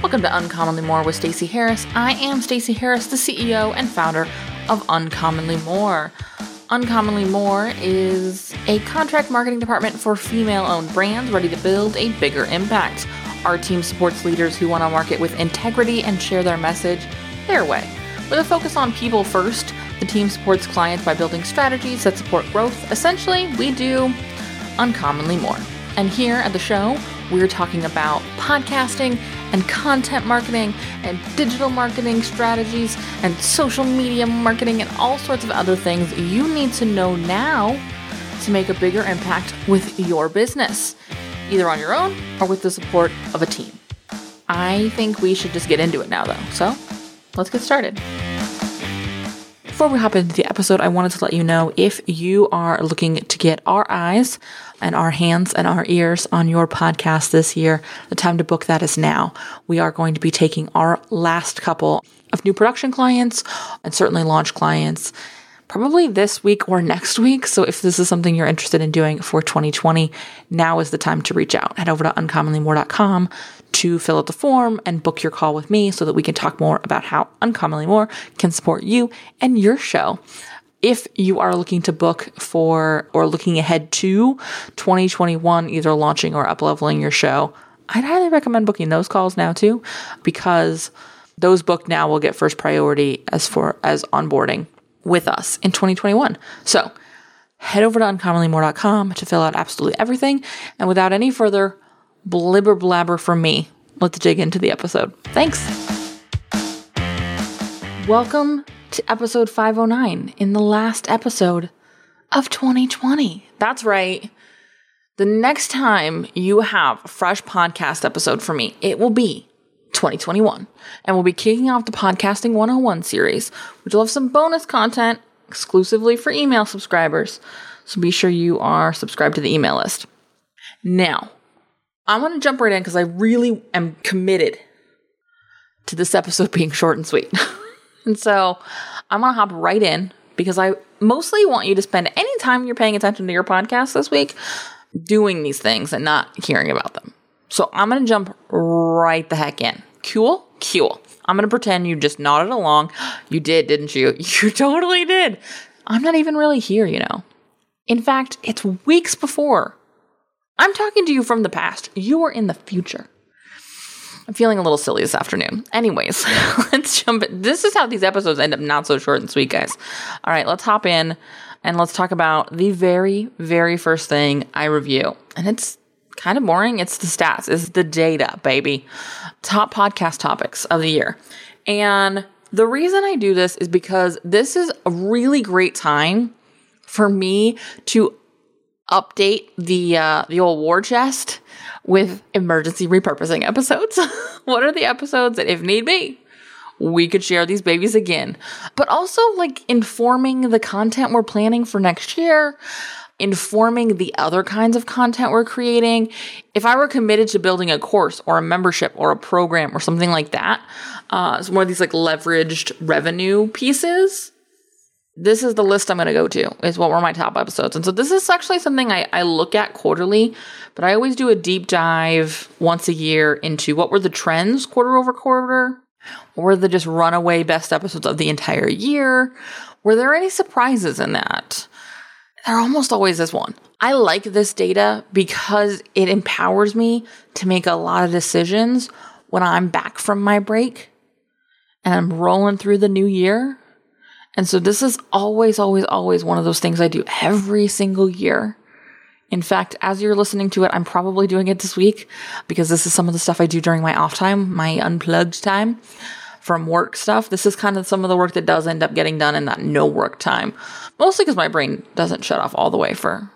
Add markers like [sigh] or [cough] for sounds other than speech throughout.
Welcome to Uncommonly More with Stacey Harris. I am Stacey Harris, the CEO and founder of Uncommonly More. Uncommonly More is a contract marketing department for female owned brands ready to build a bigger impact. Our team supports leaders who want to market with integrity and share their message their way. With a focus on people first, the team supports clients by building strategies that support growth. Essentially, we do uncommonly more. And here at the show, we're talking about podcasting and content marketing and digital marketing strategies and social media marketing and all sorts of other things you need to know now to make a bigger impact with your business, either on your own or with the support of a team. I think we should just get into it now, though. So let's get started. Before we hop into the episode, I wanted to let you know if you are looking to get our eyes and our hands and our ears on your podcast this year, the time to book that is now. We are going to be taking our last couple of new production clients and certainly launch clients probably this week or next week. So if this is something you're interested in doing for 2020, now is the time to reach out. Head over to uncommonlymore.com to fill out the form and book your call with me so that we can talk more about how Uncommonly More can support you and your show. If you are looking to book for or looking ahead to 2021, either launching or upleveling your show, I'd highly recommend booking those calls now too, because those booked now will get first priority as for as onboarding with us in 2021. So head over to uncommonlymore.com to fill out absolutely everything. And without any further blibber blabber from me, let's dig into the episode. Thanks. Welcome to episode 509 in the last episode of 2020. That's right. The next time you have a fresh podcast episode for me, it will be 2021. And we'll be kicking off the Podcasting 101 series, which will have some bonus content exclusively for email subscribers. So be sure you are subscribed to the email list. Now, I want to jump right in because I really am committed to this episode [laughs] being short and sweet. [laughs] and so I'm going to hop right in because I mostly want you to spend any time you're paying attention to your podcast this week doing these things and not hearing about them. So I'm going to jump right the heck in. Cool? Cool. I'm going to pretend you just nodded along. [gasps] You did, didn't you? [laughs] You totally did. I'm not even really here, you know. In fact, it's weeks before. I'm talking to you from the past. You are in the future. I'm feeling a little silly this afternoon. Anyways, [laughs] let's jump in. This is how these episodes end up not so short and sweet, guys. All right, let's hop in and let's talk about the very, very first thing I review. And it's kind of boring. It's the stats, it's the data, baby. Top podcast topics of the year. And the reason I do this is because this is a really great time for me to update the uh, the old war chest with emergency repurposing episodes. [laughs] what are the episodes that, if need be, we could share these babies again? But also like informing the content we're planning for next year informing the other kinds of content we're creating. If I were committed to building a course or a membership or a program or something like that, uh, some more of these like leveraged revenue pieces, this is the list I'm going to go to, is what were my top episodes. And so this is actually something I, I look at quarterly, but I always do a deep dive once a year into what were the trends quarter over quarter. Were the just runaway best episodes of the entire year? Were there any surprises in that? There almost always is one. I like this data because it empowers me to make a lot of decisions when I'm back from my break and I'm rolling through the new year. And so this is always, always, always one of those things I do every single year. In fact, as you're listening to it, I'm probably doing it this week because this is some of the stuff I do during my off time, my unplugged time from work stuff. This is kind of some of the work that does end up getting done in that no work time. Mostly because my brain doesn't shut off all the way for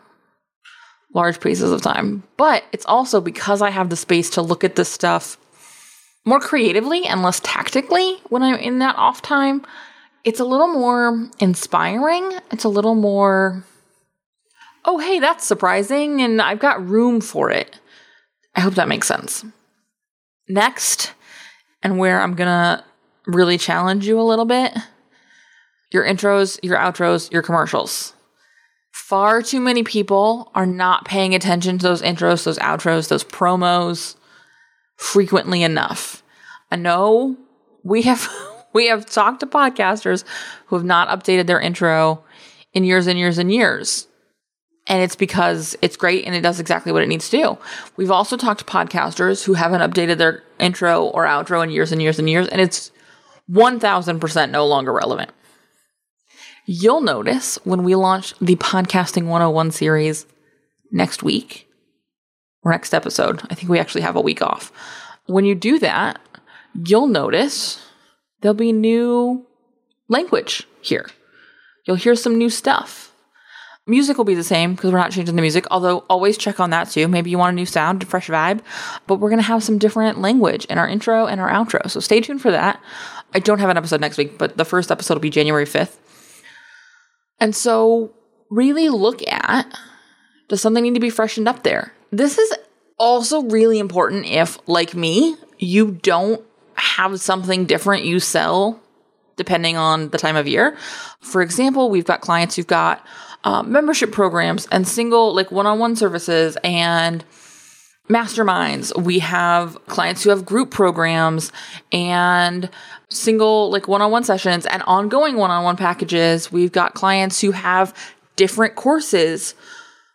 large pieces of time. But it's also because I have the space to look at this stuff more creatively and less tactically when I'm in that off time. It's a little more inspiring. It's a little more, oh, hey, that's surprising, and I've got room for it. I hope that makes sense. Next, and where I'm gonna really challenge you a little bit your intros, your outros, your commercials. Far too many people are not paying attention to those intros, those outros, those promos frequently enough. I know we have [laughs] we have talked to podcasters who have not updated their intro in years and years and years. And it's because it's great and it does exactly what it needs to do. We've also talked to podcasters who haven't updated their intro or outro in years and years and years, and it's 1000% no longer relevant. You'll notice when we launch the Podcasting 101 series next week or next episode, I think we actually have a week off. When you do that, you'll notice there'll be new language here. You'll hear some new stuff. Music will be the same because we're not changing the music, although always check on that too. Maybe you want a new sound, a fresh vibe, but we're going to have some different language in our intro and our outro. So stay tuned for that. I don't have an episode next week, but the first episode will be January 5th. And so really look at does something need to be freshened up there? This is also really important if, like me, you don't have something different you sell depending on the time of year. For example, we've got clients who've got uh, membership programs and single, like one on one services and masterminds. We have clients who have group programs and single, like one on one sessions and ongoing one on one packages. We've got clients who have different courses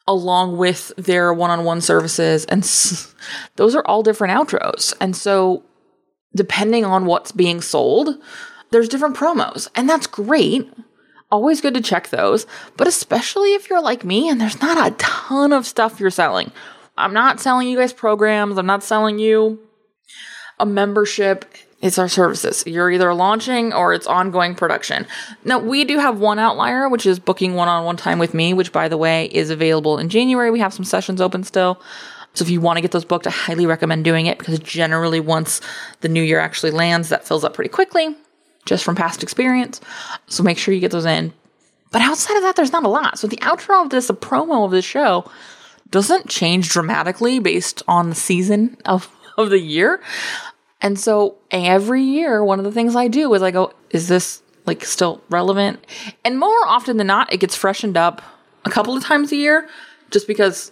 along with their one on one services. And s- those are all different outros. And so, depending on what's being sold, there's different promos. And that's great. Always good to check those. But especially if you're like me and there's not a ton of stuff you're selling. I'm not selling you guys programs. I'm not selling you a membership. It's our services. You're either launching or it's ongoing production. Now, we do have one outlier, which is booking one on one time with me, which, by the way, is available in January. We have some sessions open still. So if you want to get those booked, I highly recommend doing it because generally, once the new year actually lands, that fills up pretty quickly just from past experience. So make sure you get those in. But outside of that, there's not a lot. So the outro of this, the promo of this show, doesn't change dramatically based on the season of, [laughs] of the year. And so every year, one of the things I do is I go, is this like still relevant? And more often than not, it gets freshened up a couple of times a year just because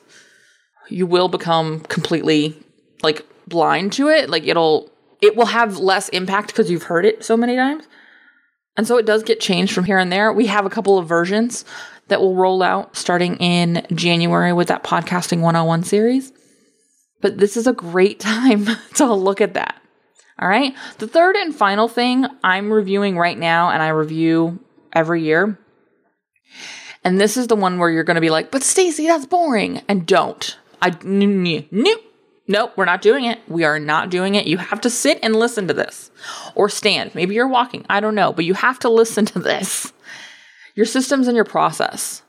you will become completely like blind to it. Like it'll, it will have less impact because you've heard it so many times. And so it does get changed from here and there. We have a couple of versions that will roll out starting in January with that Podcasting 101 series. But this is a great [laughs] time to look at that. All right. The third and final thing I'm reviewing right now, and I review every year. And this is the one where you're going to be like, but Stacey, that's boring. And don't. I, nope. Nope, we're not doing it. We are not doing it. You have to sit and listen to this or stand. Maybe you're walking. I don't know, but you have to [laughs] listen to this. Your systems and your process.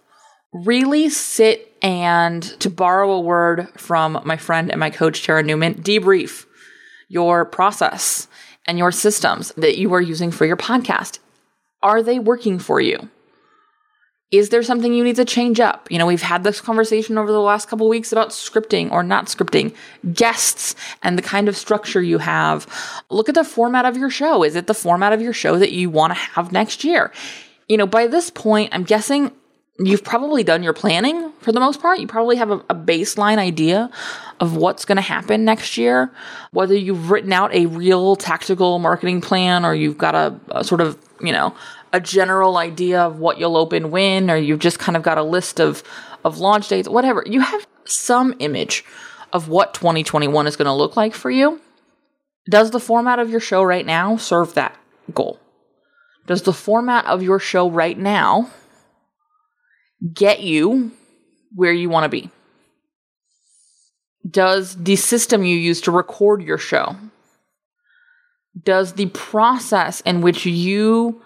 Really sit and, to borrow a word from my friend and my coach, Tara Newman, debrief your process and your systems that you are using for your podcast. Are they working for you? Is there something you need to change up? You know, we've had this conversation over the last couple weeks about scripting or not scripting, guests and the kind of structure you have. Look at the format of your show. Is it the format of your show that you want to have next year? You know, by this point, I'm guessing you've probably done your planning for the most part. You probably have a, a baseline idea of what's going to happen next year, whether you've written out a real tactical marketing plan or you've got a, a sort of, you know, a general idea of what you'll open when, or you've just kind of got a list of, of launch dates, whatever. You have some image of what 2021 is going to look like for you. Does the format of your show right now serve that goal? Does the format of your show right now get you where you want to be? Does the system you use to record your show, does the process in which you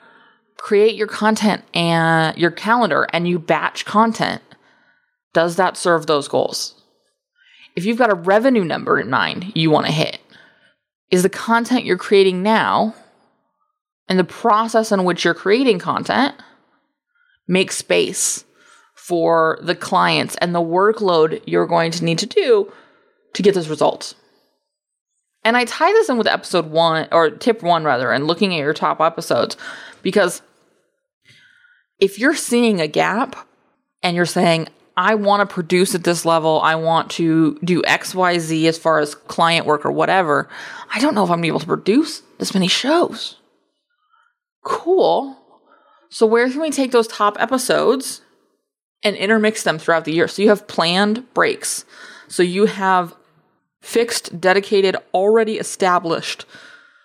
create your content and your calendar and you batch content, does that serve those goals? If you've got a revenue number in mind you want to hit, is the content you're creating now and the process in which you're creating content make space for the clients and the workload you're going to need to do to get those results. And I tie this in with episode one, or tip one rather, and looking at your top episodes, because if you're seeing a gap and you're saying, I want to produce at this level. I want to do XYZ as far as client work or whatever. I don't know if I'm able to produce this many shows. Cool. So, where can we take those top episodes and intermix them throughout the year? So, you have planned breaks. So, you have fixed, dedicated, already established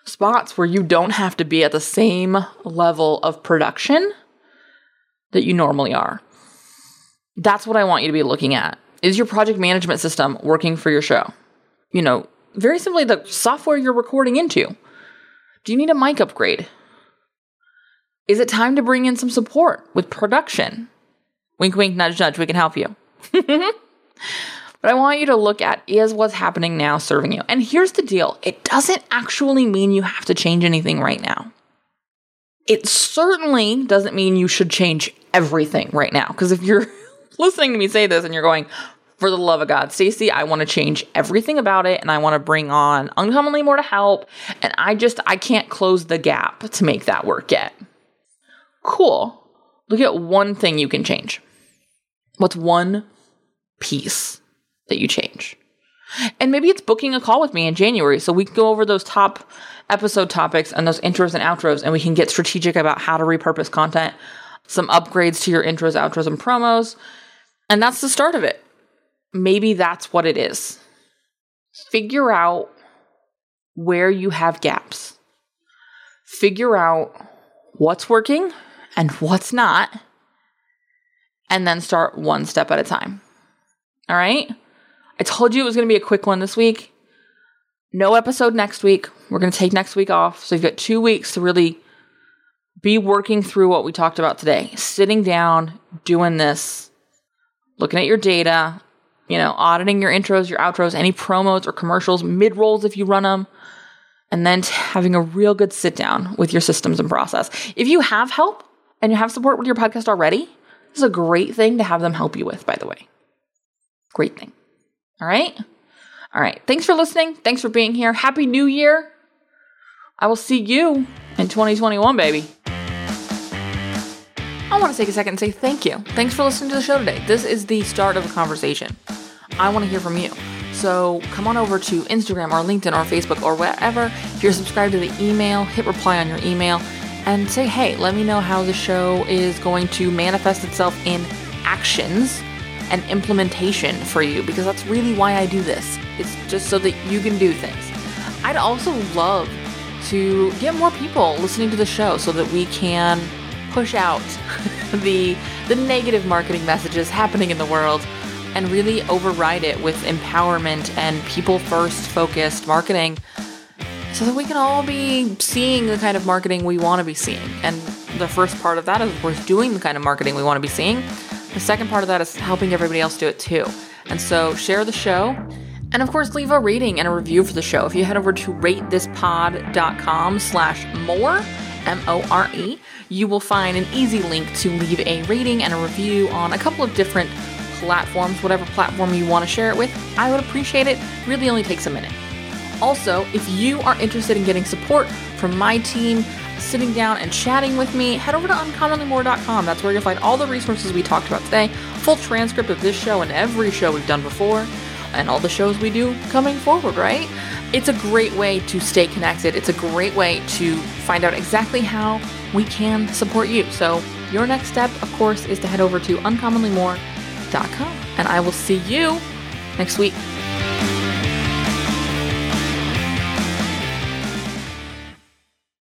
spots where you don't have to be at the same level of production that you normally are. That's what I want you to be looking at. Is your project management system working for your show? You know, very simply, the software you're recording into. Do you need a mic upgrade? Is it time to bring in some support with production? Wink, wink, nudge, nudge, we can help you. [laughs] But I want you to look at is what's happening now serving you. And here's the deal it doesn't actually mean you have to change anything right now. It certainly doesn't mean you should change everything right now. Because if you're [laughs] listening to me say this and you're going, for the love of God, Stacey, I want to change everything about it and I want to bring on uncommonly more to help. And I just, I can't close the gap to make that work yet. Cool. Look at one thing you can change. What's one piece that you change. And maybe it's booking a call with me in January so we can go over those top episode topics and those intros and outros and we can get strategic about how to repurpose content, some upgrades to your intros, outros, and promos. And that's the start of it. Maybe that's what it is. Figure out where you have gaps. Figure out what's working and what's not. And then start one step at a time. All right? I told you it was going to be a quick one this week. No episode next week. We're going to take next week off. So you've got two weeks to really be working through what we talked about today. Sitting down, doing this, looking at your data, you know, auditing your intros, your outros, any promos or commercials, mid rolls if you run them, and then having a real good sit down with your systems and process. If you have help and you have support with your podcast already, this is a great thing to have them help you with, by the way. Great thing. All right? All right. Thanks for listening. Thanks for being here. Happy New Year. I will see you in 2021, baby. I want to take a second and say thank you. Thanks for listening to the show today. This is the start of a conversation. I want to hear from you. So come on over to Instagram or LinkedIn or Facebook or wherever. If you're subscribed to the email, hit reply on your email and say, hey, let me know how the show is going to manifest itself in actions and implementation for you because that's really why I do this. It's just so that you can do things. I'd also love to get more people listening to the show so that we can push out [laughs] the the negative marketing messages happening in the world and really override it with empowerment and people first focused marketing so that we can all be seeing the kind of marketing we want to be seeing. And the first part of that is of course doing the kind of marketing we want to be seeing. The second part of that is helping everybody else do it too. And so share the show. And of course, leave a rating and a review for the show. If you head over to ratethispod.com slash more, M-O-R-E, you will find an easy link to leave a rating and a review on a couple of different platforms, whatever platform you want to share it with. I would appreciate it. Really only takes a minute. Also, if you are interested in getting support from my team, sitting down and chatting with me, head over to uncommonlymore.com. That's where you'll find all the resources we talked about today, full transcript of this show and every show we've done before, and all the shows we do coming forward, right? It's a great way to stay connected. It's a great way to find out exactly how we can support you. So, your next step, of course, is to head over to uncommonlymore.com. And I will see you next week.